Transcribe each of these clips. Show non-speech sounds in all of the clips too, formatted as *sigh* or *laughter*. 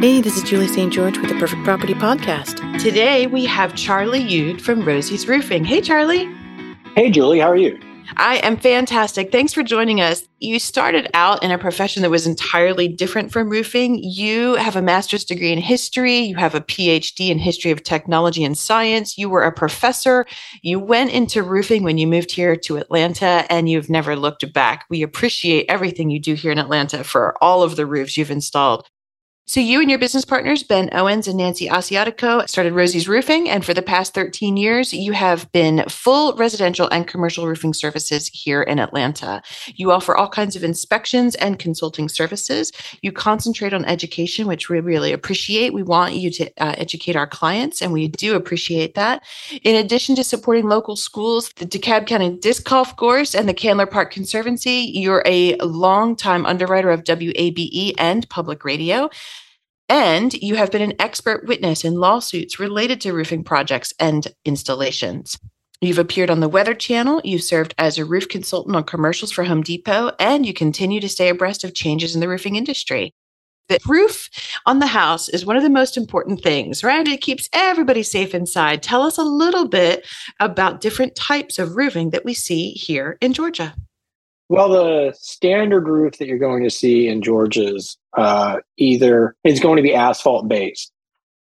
Hey, this is Juli St. George with the Perfect Property Podcast. Today we have Charlie Yood from Rosie's Roofing. Hey, Charlie. Hey, Juli, how are you? I am fantastic. Thanks for joining us. You started out in a profession that was entirely different from roofing. You have a master's degree in history, you have a PhD in history of technology and science, you were a professor. You went into roofing when you moved here to Atlanta, and you've never looked back. We appreciate everything you do here in Atlanta for all of the roofs you've installed. So you and your business partners, Ben Owens and Nancy Asiatico, started Rosie's Roofing, and for the past 13 years, you have been full residential and commercial roofing services here in Atlanta. You offer all kinds of inspections and consulting services. You concentrate on education, which we really appreciate. We want you to uh, educate our clients, and we do appreciate that. In addition to supporting local schools, the DeKalb County Disc Golf Course and the Candler Park Conservancy, you're a longtime underwriter of WABE and public radio. And you have been an expert witness in lawsuits related to roofing projects and installations. You've appeared on the Weather Channel, you've served as a roof consultant on commercials for Home Depot, and you continue to stay abreast of changes in the roofing industry. The roof on the house is one of the most important things, right? It keeps everybody safe inside. Tell us a little bit about different types of roofing that we see here in Georgia. Well, the standard roof that you're going to see in Georgia's uh, either is going to be asphalt based,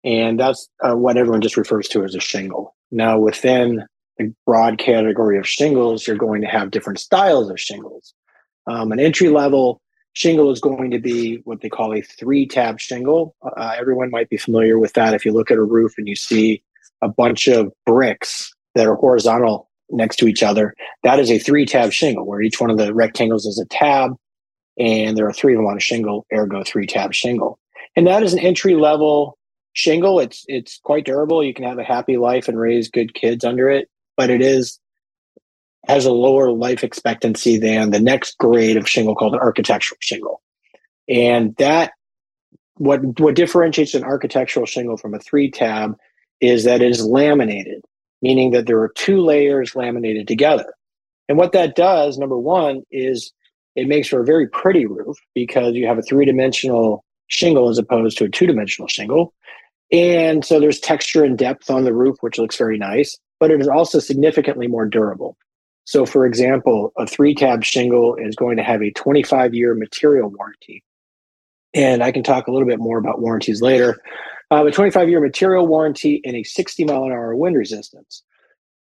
and that's uh, what everyone just refers to as a shingle. Now, within the broad category of shingles, you're going to have different styles of shingles. Um, an entry level shingle is going to be what they call a three tab shingle. Uh, everyone might be familiar with that. If you look at a roof and you see a bunch of bricks that are horizontal next to each other. That is a three tab shingle where each one of the rectangles is a tab and there are three of them on a shingle, ergo three tab shingle. And that is an entry level shingle. It's it's quite durable. You can have a happy life and raise good kids under it, but it is has a lower life expectancy than the next grade of shingle called an architectural shingle. And that what what differentiates an architectural shingle from a three tab is that it is laminated meaning that there are two layers laminated together. And what that does, number one, is it makes for a very pretty roof because you have a three dimensional shingle as opposed to a two dimensional shingle. And so there's texture and depth on the roof, which looks very nice, but it is also significantly more durable. So, for example, a three tab shingle is going to have a 25 year material warranty. And I can talk a little bit more about warranties later uh, a 25 year material warranty and a 60 mile an hour wind resistance.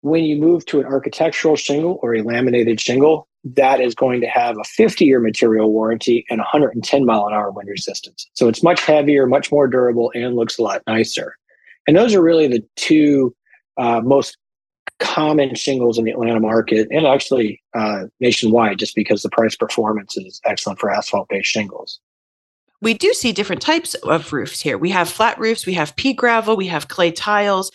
When you move to an architectural shingle or a laminated shingle, that is going to have a 50 year material warranty and 110 mile an hour wind resistance. So it's much heavier, much more durable, and looks a lot nicer. And those are really the two uh, most common shingles in the Atlanta market and actually uh, nationwide, just because the price performance is excellent for asphalt based shingles we do see different types of roofs here. We have flat roofs, we have pea gravel, we have clay tiles.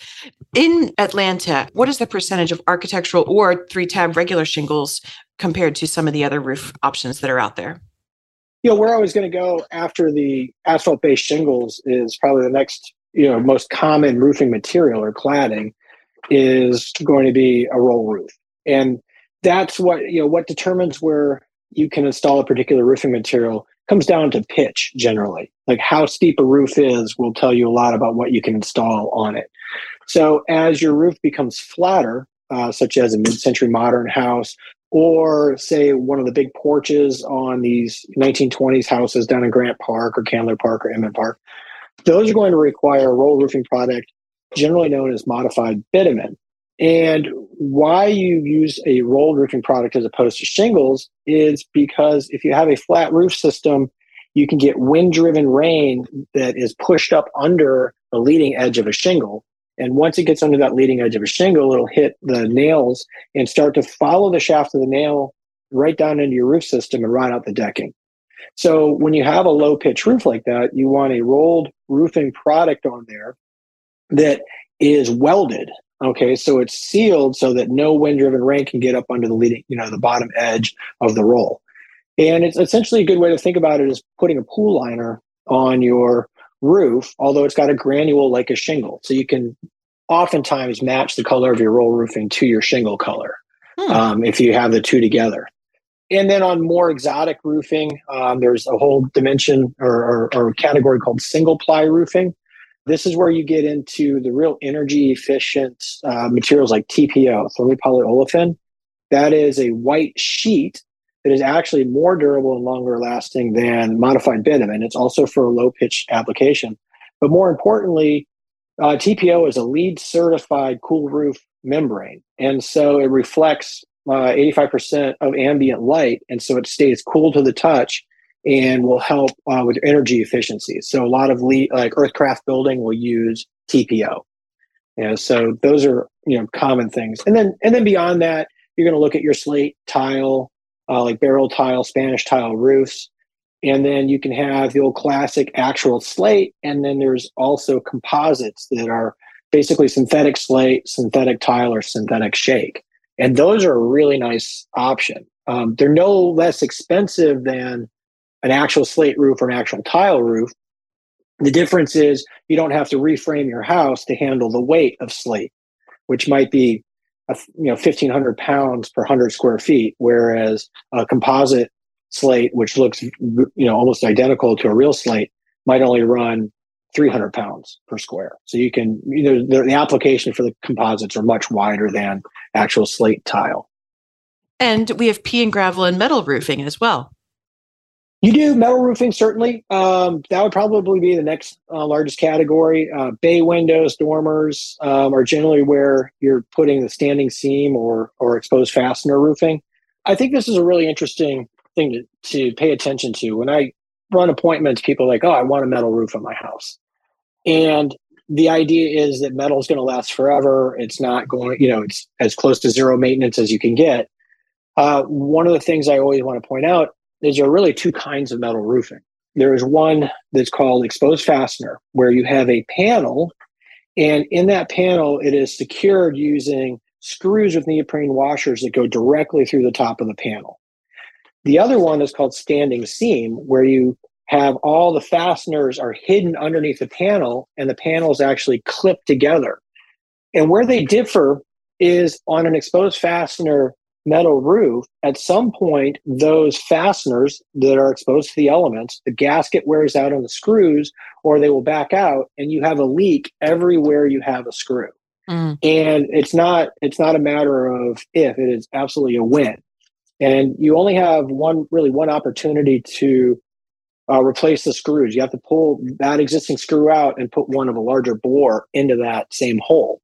In Atlanta, what is the percentage of architectural or three tab regular shingles compared to some of the other roof options that are out there? You know, where I was going to go after the asphalt based shingles is probably the next, you know, most common roofing material or cladding is going to be a roll roof. And that's what, you know, what determines where you can install a particular roofing material comes down to pitch generally. Like how steep a roof is will tell you a lot about what you can install on it. So as your roof becomes flatter, uh, such as a mid-century modern house, or say one of the big porches on these 1920s houses down in Grant Park or Candler Park or Inman Park, those are going to require a roll roofing product generally known as modified bitumen. And why you use a rolled roofing product as opposed to shingles is because if you have a flat roof system, you can get wind driven rain that is pushed up under the leading edge of a shingle. And once it gets under that leading edge of a shingle, it'll hit the nails and start to follow the shaft of the nail right down into your roof system and rot out the decking. So when you have a low pitch roof like that, you want a rolled roofing product on there that is welded Okay, so it's sealed so that no wind-driven rain can get up under the leading, you know, the bottom edge of the roll. And it's essentially a good way to think about it is putting a pool liner on your roof, although it's got a granule like a shingle. So you can oftentimes match the color of your roll roofing to your shingle color hmm. um, if you have the two together. and then on more exotic roofing, um, there's a whole dimension or, or, or category called single ply roofing. This is where you get into the real energy efficient uh, materials like TPO, thermopolyolefin. That is a white sheet that is actually more durable and longer lasting than modified bitumen. It's also for a low pitch application. But more importantly, uh, TPO is a LEED certified cool roof membrane. And so it reflects uh, 85% of ambient light. And so it stays cool to the touch and will help uh, with energy efficiency. So a lot of le- like Earthcraft building will use TPO. You know, so those are you know common things. And then and then beyond that, you're going to look at your slate tile, uh, like barrel tile, Spanish tile roofs. And then you can have the old classic actual slate. And then there's also composites that are basically synthetic slate, synthetic tile, or synthetic shake. And those are a really nice option. Um, they're no less expensive than an actual slate roof or an actual tile roof. The difference is you don't have to reframe your house to handle the weight of slate, which might be a, you know 1500 pounds per 100 square feet whereas a composite slate which looks you know almost identical to a real slate might only run 300 pounds per square so you can you know the, the application for the composites are much wider than actual slate tile and we have pea and gravel and metal roofing as well you do metal roofing, certainly. Um, that would probably be the next uh, largest category. Uh, bay windows, dormers um, are generally where you're putting the standing seam or or exposed fastener roofing. I think this is a really interesting thing to, to pay attention to. When I run appointments, people are like, "Oh, I want a metal roof on my house," and the idea is that metal is going to last forever. It's not going, you know, it's as close to zero maintenance as you can get. Uh, one of the things I always want to point out is there are really two kinds of metal roofing. There is one that's called exposed fastener, where you have a panel, and in that panel, it is secured using screws with neoprene washers that go directly through the top of the panel. The other one is called standing seam, where you have all the fasteners are hidden underneath the panel, and the panel is actually clipped together. And where they differ is on an exposed fastener, metal roof, at some point, those fasteners that are exposed to the elements, the gasket wears out on the screws, or they will back out, and you have a leak everywhere you have a screw. Mm. And it's not it's not a matter of if; it is absolutely a win. And you only have one really one opportunity to uh, replace the screws. You have to pull that existing screw out and put one of a larger bore into that same hole.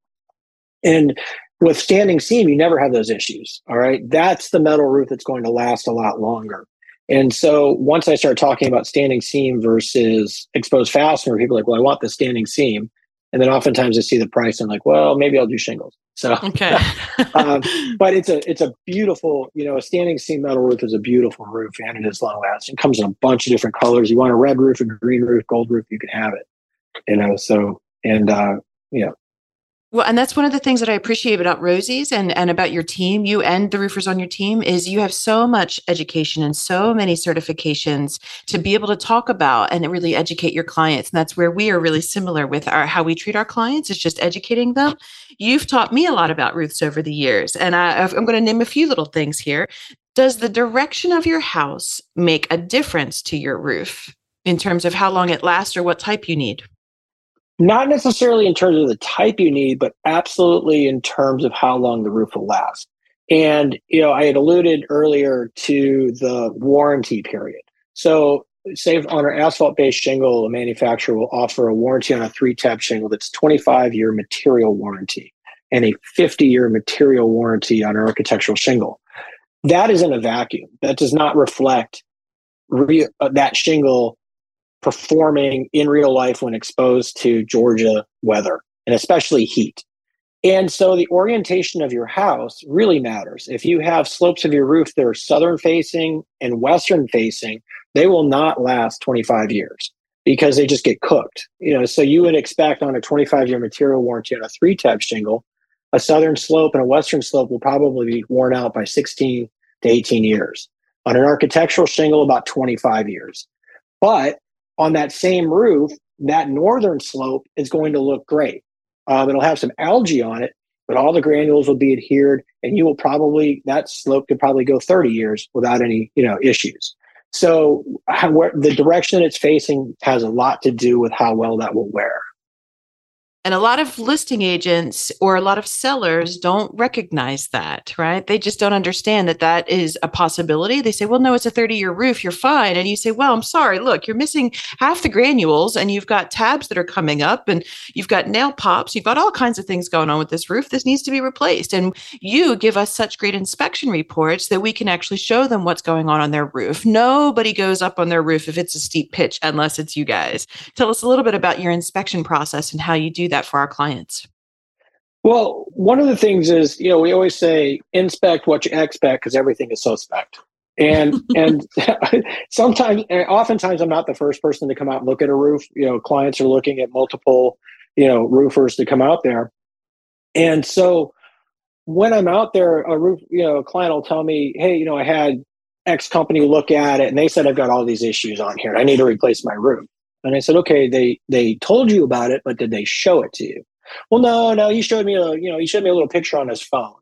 And with standing seam, you never have those issues. All right. That's the metal roof that's going to last a lot longer. And so once I start talking about standing seam versus exposed fastener, people are like, well, I want the standing seam. And then oftentimes I see the price and I'm like, well, maybe I'll do shingles. So, okay. *laughs* um, *laughs* but it's a, it's a beautiful, you know, a standing seam metal roof is a beautiful roof and it is long lasting. It comes in a bunch of different colors. You want a red roof, a green roof, gold roof, you can have it, you know, so, and, uh, you know, well, and that's one of the things that I appreciate about Rosie's and, and about your team, you and the roofers on your team, is you have so much education and so many certifications to be able to talk about and really educate your clients. And that's where we are really similar with our how we treat our clients is just educating them. You've taught me a lot about roofs over the years, and I, I'm going to name a few little things here. Does the direction of your house make a difference to your roof in terms of how long it lasts or what type you need? Not necessarily in terms of the type you need, but absolutely in terms of how long the roof will last. And, you know, I had alluded earlier to the warranty period. So, say on an asphalt based shingle, a manufacturer will offer a warranty on a three tab shingle that's 25 year material warranty and a 50 year material warranty on an architectural shingle. That is in a vacuum. That does not reflect re- uh, that shingle performing in real life when exposed to Georgia weather and especially heat. And so the orientation of your house really matters. If you have slopes of your roof that are southern facing and western facing, they will not last 25 years because they just get cooked. You know, so you would expect on a 25 year material warranty on a three tab shingle, a southern slope and a western slope will probably be worn out by 16 to 18 years. On an architectural shingle, about 25 years. But on that same roof, that northern slope is going to look great. Um, it'll have some algae on it, but all the granules will be adhered and you will probably that slope could probably go 30 years without any you know issues so how, where, the direction it's facing has a lot to do with how well that will wear and a lot of listing agents or a lot of sellers don't recognize that, right? They just don't understand that that is a possibility. They say, well, no, it's a 30 year roof. You're fine. And you say, well, I'm sorry. Look, you're missing half the granules and you've got tabs that are coming up and you've got nail pops. You've got all kinds of things going on with this roof. This needs to be replaced. And you give us such great inspection reports that we can actually show them what's going on on their roof. Nobody goes up on their roof if it's a steep pitch unless it's you guys. Tell us a little bit about your inspection process and how you do that for our clients? Well, one of the things is, you know, we always say inspect what you expect because everything is suspect. And *laughs* and *laughs* sometimes, eh, oftentimes, I'm not the first person to come out and look at a roof. You know, clients are looking at multiple, you know, roofers to come out there. And so when I'm out there, a roof, you know, a client will tell me, "Hey, you know, I had X company look at it, and they said I've got all these issues on here. I need to replace my roof." And I said, okay, they they told you about it, but did they show it to you? Well, no, no, he showed me a, you know, he showed me a little picture on his phone.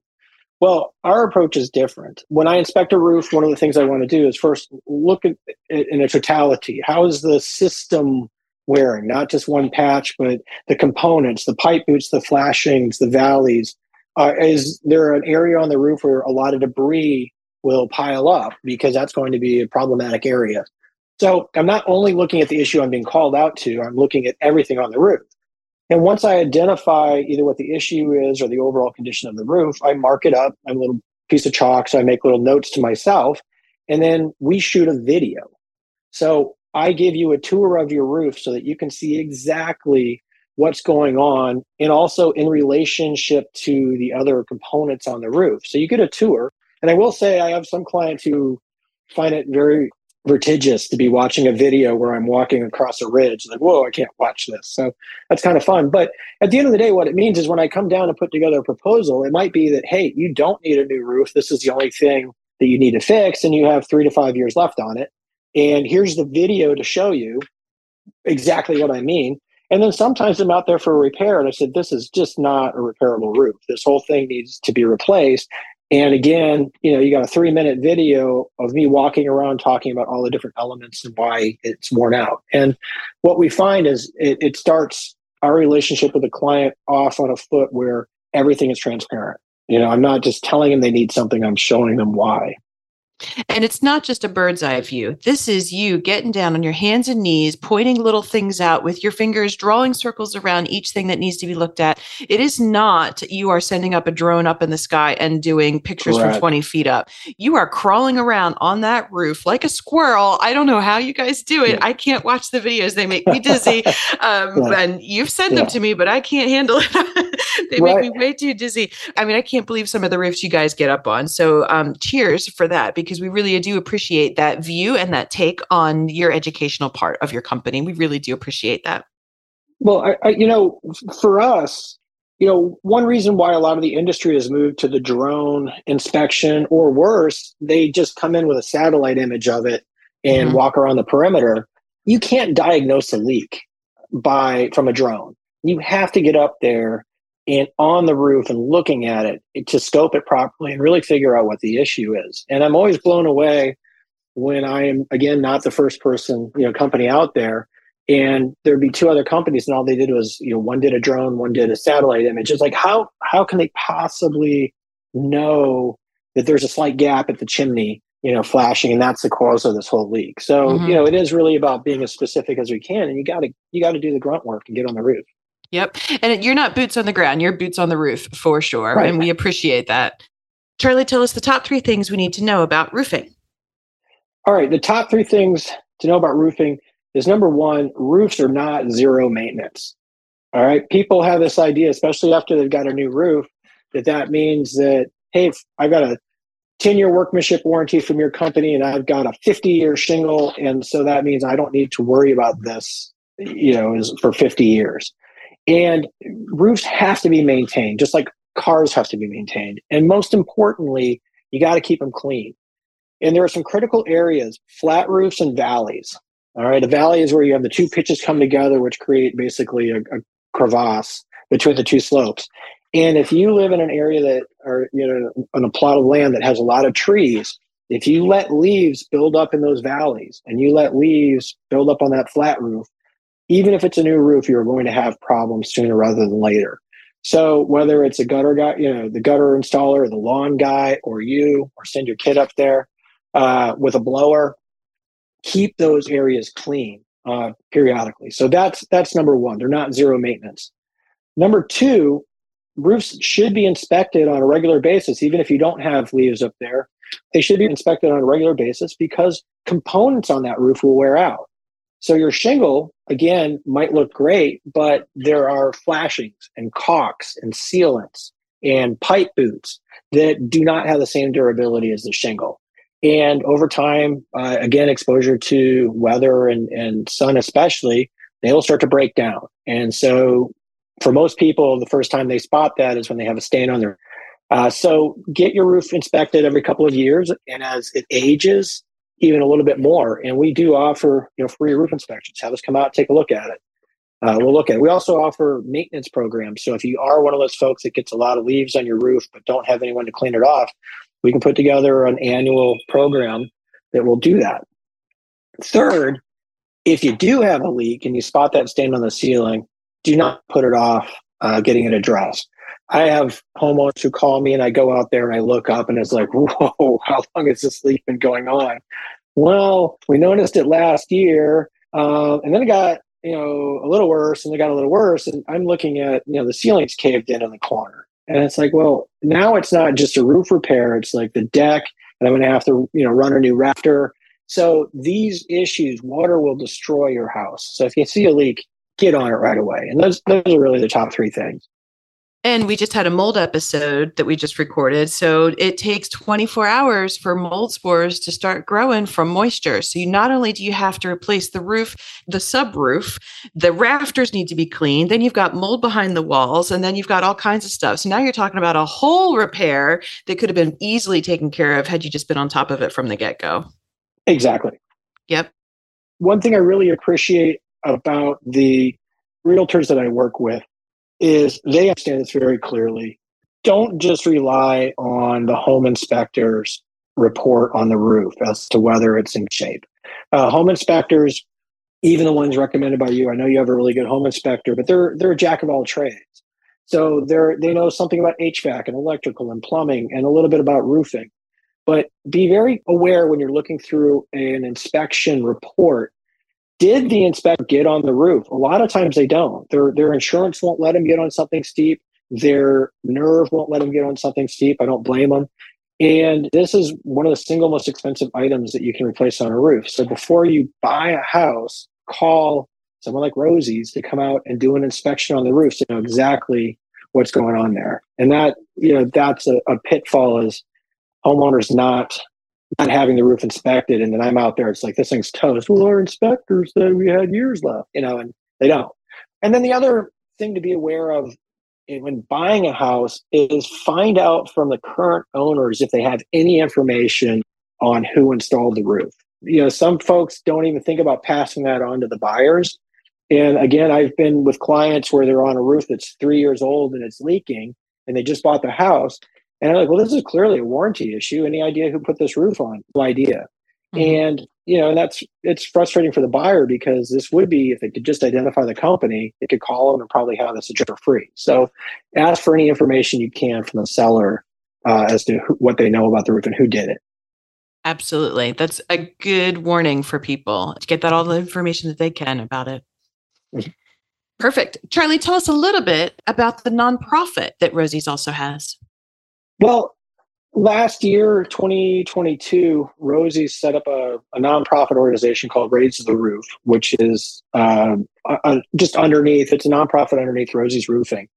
Well, our approach is different. When I inspect a roof, one of the things I want to do is first look at it in a totality. How is the system wearing? Not just one patch, but the components, the pipe boots, the flashings, the valleys. Uh, is there an area on the roof where a lot of debris will pile up because that's going to be a problematic area? So I'm not only looking at the issue I'm being called out to, I'm looking at everything on the roof. And once I identify either what the issue is or the overall condition of the roof, I mark it up I'm a little piece of chalk. So I make little notes to myself. And then we shoot a video. So I give you a tour of your roof so that you can see exactly what's going on and also in relationship to the other components on the roof. So you get a tour. And I will say, I have some clients who find it very vertigious to be watching a video where I'm walking across a ridge. Like, whoa, I can't watch this. So that's kind of fun. But at the end of the day, what it means is when I come down and put together a proposal, it might be that, hey, you don't need a new roof. This is the only thing that you need to fix, and you have three to five years left on it. And here's the video to show you exactly what I mean. And then sometimes I'm out there for a repair, and I said, This is just not a repairable roof. This whole thing needs to be replaced. And again, you know, you got a three minute video of me walking around talking about all the different elements and why it's worn out. And what we find is it, it starts our relationship with the client off on a foot where everything is transparent. You know, I'm not just telling them they need something, I'm showing them why. And it's not just a bird's eye view. This is you getting down on your hands and knees, pointing little things out with your fingers, drawing circles around each thing that needs to be looked at. It is not you are sending up a drone up in the sky and doing pictures Correct. from 20 feet up. You are crawling around on that roof like a squirrel. I don't know how you guys do it. Yeah. I can't watch the videos. They make me dizzy. *laughs* Um, yeah. And you've sent yeah. them to me, but I can't handle it. *laughs* *laughs* they right. make me way too dizzy. I mean, I can't believe some of the roofs you guys get up on. So um, cheers for that because because we really do appreciate that view and that take on your educational part of your company. We really do appreciate that. Well, I, I, you know, for us, you know, one reason why a lot of the industry has moved to the drone inspection, or worse, they just come in with a satellite image of it and mm-hmm. walk around the perimeter. You can't diagnose a leak by from a drone. You have to get up there and on the roof and looking at it to scope it properly and really figure out what the issue is. And I'm always blown away when I am again not the first person, you know, company out there. And there'd be two other companies, and all they did was, you know, one did a drone, one did a satellite image. It's like how how can they possibly know that there's a slight gap at the chimney, you know, flashing, and that's the cause of this whole leak. So, mm-hmm. you know, it is really about being as specific as we can, and you got to you got to do the grunt work and get on the roof. Yep. And you're not boots on the ground, you're boots on the roof for sure. Right. And we appreciate that. Charlie, tell us the top three things we need to know about roofing. All right. The top three things to know about roofing is number one, roofs are not zero maintenance. All right. People have this idea, especially after they've got a new roof, that that means that, hey, I've got a 10 year workmanship warranty from your company and I've got a 50 year shingle. And so that means I don't need to worry about this, you know, is for 50 years. And roofs have to be maintained, just like cars have to be maintained. And most importantly, you got to keep them clean. And there are some critical areas flat roofs and valleys. All right. A valley is where you have the two pitches come together, which create basically a, a crevasse between the two slopes. And if you live in an area that, or you know, on a plot of land that has a lot of trees, if you let leaves build up in those valleys and you let leaves build up on that flat roof, even if it's a new roof, you're going to have problems sooner rather than later. So whether it's a gutter guy, you know, the gutter installer, the lawn guy, or you, or send your kid up there uh, with a blower, keep those areas clean uh, periodically. So that's that's number one. They're not zero maintenance. Number two, roofs should be inspected on a regular basis, even if you don't have leaves up there. They should be inspected on a regular basis because components on that roof will wear out. So your shingle, again, might look great, but there are flashings and caulks and sealants and pipe boots that do not have the same durability as the shingle. And over time, uh, again, exposure to weather and, and sun, especially, they will start to break down. And so, for most people, the first time they spot that is when they have a stain on their. Uh, so, get your roof inspected every couple of years, and as it ages, even a little bit more. And we do offer, you know, free roof inspections. Have us come out, take a look at it. Uh, we'll look at it. We also offer maintenance programs. So if you are one of those folks that gets a lot of leaves on your roof but don't have anyone to clean it off, we can put together an annual program that will do that. Third, if you do have a leak and you spot that stain on the ceiling, do not put it off uh, getting it addressed. I have homeowners who call me and I go out there and I look up and it's like, *laughs* whoa, how long has this leak been going on? Well, we noticed it last year, uh, and then it got you know a little worse, and it got a little worse. And I'm looking at you know the ceiling's caved in in the corner, and it's like, well, now it's not just a roof repair; it's like the deck, and I'm going to have to, you know, run a new rafter. So these issues, water will destroy your house. So if you see a leak, get on it right away. And those those are really the top three things. And we just had a mold episode that we just recorded. So it takes 24 hours for mold spores to start growing from moisture. So you not only do you have to replace the roof, the subroof, the rafters need to be cleaned. Then you've got mold behind the walls, and then you've got all kinds of stuff. So now you're talking about a whole repair that could have been easily taken care of had you just been on top of it from the get go. Exactly. Yep. One thing I really appreciate about the realtors that I work with is they understand this very clearly. Don't just rely on the home inspector's report on the roof as to whether it's in shape. Uh, home inspectors, even the ones recommended by you, I know you have a really good home inspector, but they're they're a jack of all trades. So they're they know something about HVAC and electrical and plumbing and a little bit about roofing. But be very aware when you're looking through an inspection report did the inspector get on the roof? A lot of times they don't. Their their insurance won't let them get on something steep. Their nerve won't let them get on something steep. I don't blame them. And this is one of the single most expensive items that you can replace on a roof. So before you buy a house, call someone like Rosie's to come out and do an inspection on the roof to know exactly what's going on there. And that, you know, that's a, a pitfall is homeowners not not having the roof inspected and then I'm out there, it's like this thing's toast. Well, our inspectors said we had years left, you know, and they don't. And then the other thing to be aware of when buying a house is find out from the current owners if they have any information on who installed the roof. You know, some folks don't even think about passing that on to the buyers. And again, I've been with clients where they're on a roof that's three years old and it's leaking and they just bought the house and I'm like, well, this is clearly a warranty issue. Any idea who put this roof on? No idea. Mm-hmm. And you know, and that's it's frustrating for the buyer because this would be if they could just identify the company, they could call them and probably have this for free. So, ask for any information you can from the seller uh, as to who, what they know about the roof and who did it. Absolutely, that's a good warning for people to get that all the information that they can about it. Mm-hmm. Perfect, Charlie. Tell us a little bit about the nonprofit that Rosie's also has. Well, last year, 2022, Rosie set up a, a nonprofit organization called Raise the Roof, which is um, uh, just underneath, it's a nonprofit underneath Rosie's Roofing.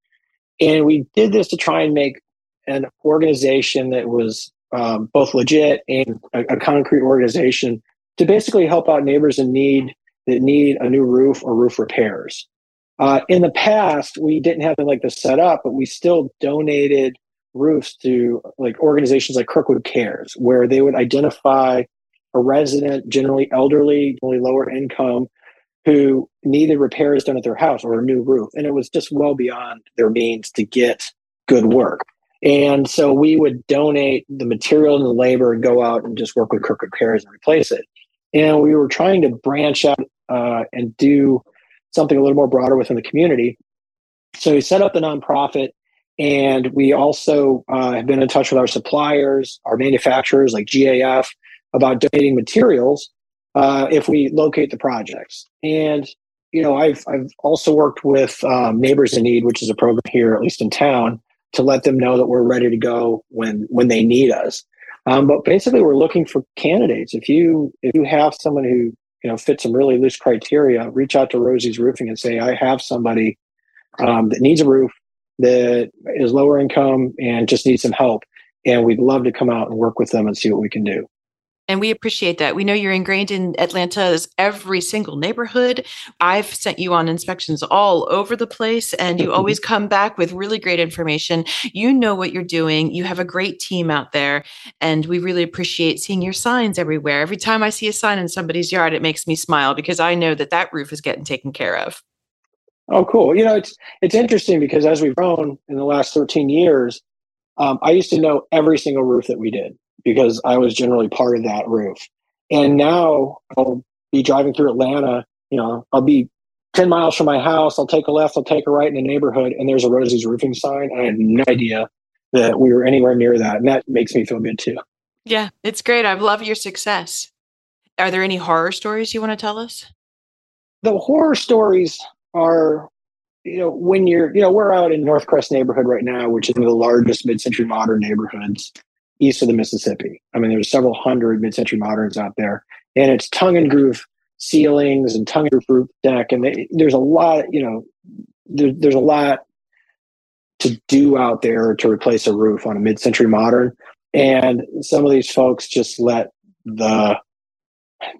And we did this to try and make an organization that was um, both legit and a, a concrete organization to basically help out neighbors in need that need a new roof or roof repairs. Uh, in the past, we didn't have like this set up, but we still donated roofs to like organizations like Kirkwood Cares, where they would identify a resident, generally elderly, generally lower income, who needed repairs done at their house or a new roof. And it was just well beyond their means to get good work. And so we would donate the material and the labor and go out and just work with Kirkwood Cares and replace it. And we were trying to branch out uh, and do something a little more broader within the community. So we set up the nonprofit, and we also uh, have been in touch with our suppliers, our manufacturers like GAF, about donating materials uh, if we locate the projects. And you know, I've I've also worked with um, Neighbors in Need, which is a program here, at least in town, to let them know that we're ready to go when when they need us. Um, but basically, we're looking for candidates. If you if you have someone who you know fits some really loose criteria, reach out to Rosie's Roofing and say, I have somebody um, that needs a roof that is lower income and just needs some help, and we'd love to come out and work with them and see what we can do. And we appreciate that. We know you're ingrained in Atlanta's every single neighborhood. I've sent you on inspections all over the place, and you *laughs* always come back with really great information. You know what you're doing. You have a great team out there, and we really appreciate seeing your signs everywhere. Every time I see a sign in somebody's yard, it makes me smile because I know that that roof is getting taken care of. Oh, cool. You know, it's it's interesting because as we've grown in the last 13 years, um, I used to know every single roof that we did because I was generally part of that roof. And now I'll be driving through Atlanta, you know, I'll be 10 miles from my house, I'll take a left, I'll take a right in a neighborhood, and there's a Rosie's roofing sign. I had no idea that we were anywhere near that. And that makes me feel good too. Yeah, it's great. I love your success. Are there any horror stories you want to tell us? The horror stories are, you know, when you're, you know, we're out in Northcrest neighborhood right now, which is one of the largest mid-century modern neighborhoods east of the Mississippi. I mean, there's several hundred mid-century moderns out there, and it's tongue and groove ceilings and tongue and groove deck, and they, there's a lot, you know, there, there's a lot to do out there to replace a roof on a mid-century modern, and some of these folks just let the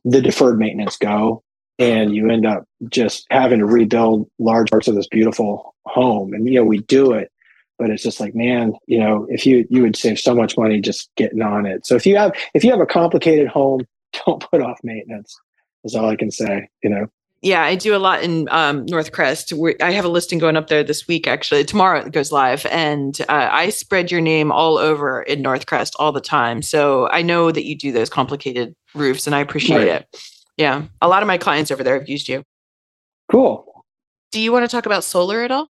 the deferred maintenance go and you end up just having to rebuild large parts of this beautiful home and you know we do it but it's just like man you know if you you would save so much money just getting on it so if you have if you have a complicated home *laughs* don't put off maintenance is all i can say you know yeah, I do a lot in um, Northcrest. I have a listing going up there this week, actually. Tomorrow it goes live. And uh, I spread your name all over in Northcrest all the time. So I know that you do those complicated roofs and I appreciate right. it. Yeah. A lot of my clients over there have used you. Cool. Do you want to talk about solar at all?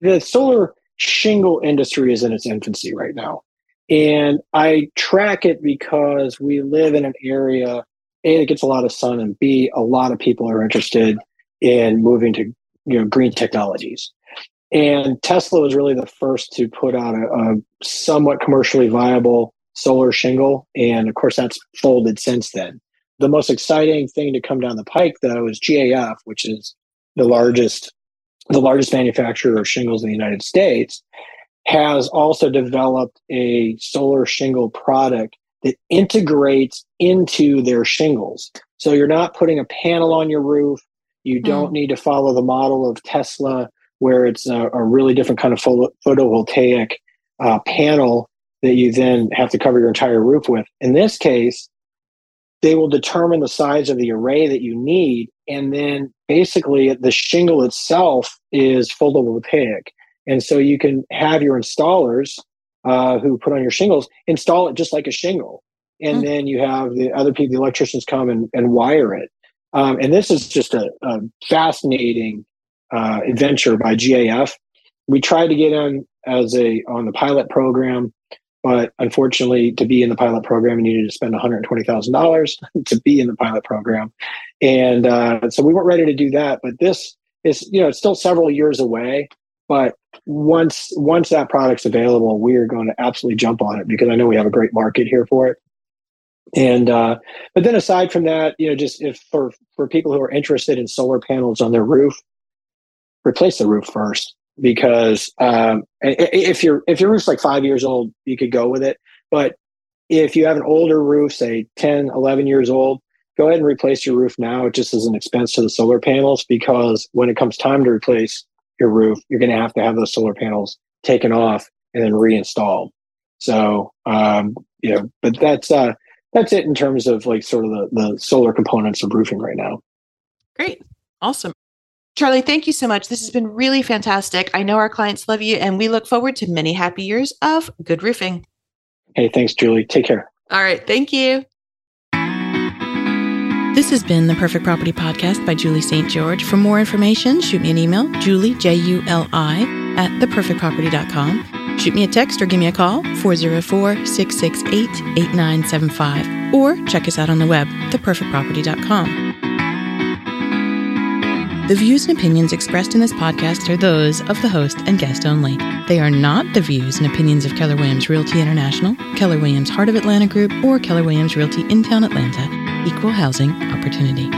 The solar shingle industry is in its infancy right now. And I track it because we live in an area, A, that gets a lot of sun, and B, a lot of people are interested in moving to you know green technologies. And Tesla was really the first to put out a, a somewhat commercially viable solar shingle. And of course, that's folded since then. The most exciting thing to come down the pike, though, is GAF, which is the largest the largest manufacturer of shingles in the United States, has also developed a solar shingle product that integrates into their shingles. So you're not putting a panel on your roof. You hmm. don't mm. need to follow the model of Tesla, where it's a, a really different kind of photovoltaic uh, panel that you then have to cover your entire roof with. In this case, they will determine the size of the array that you need. And then basically the shingle itself is photovoltaic. And so you can have your installers uh, who put on your shingles install it just like a shingle. And mm. then you have the other people, the electricians come and, and wire it. Um, and this is just a, a fascinating uh, adventure by GAF. We tried to get in as a on the pilot program but unfortunately, to be in the pilot program, you needed to spend $120,000 *laughs* to be in the pilot program. And uh, so we weren't ready to do that. But this is, you know, it's still several years away. But once once that product's available, we are going to absolutely jump on it because I know we have a great market here for it. And uh, but then aside from that, you know, just if for for people who are interested in solar panels on their roof, replace the roof first because um, if your if your roof's like five years old, you could go with it. But if you have an older roof, say 10, 11 years old, go ahead and replace your roof now. It just is an expense to the solar panels because when it comes time to replace your roof, you're going to have to have those solar panels taken off and then reinstalled. So, um, you know, but that's uh, that's it in terms of like sort of the, the solar components of roofing right now. Great. Awesome. Charlie, thank you so much. This has been really fantastic. I know our clients love you, and we look forward to many happy years of good roofing. Hey, thanks, Juli. Take care. All right. Thank you. This has been the Perfect Property Podcast by Juli St. George. For more information, shoot me an email, Juli, J U L I, at theperfectproperty.com. Shoot me a text or give me a call, 404 668 8975, or check us out on the web, theperfectproperty.com. The views and opinions expressed in this podcast are those of the host and guest only. They are not the views and opinions of Keller Williams Realty International, Keller Williams Heart of Atlanta Group, or Keller Williams Realty Intown Atlanta, Equal Housing Opportunity.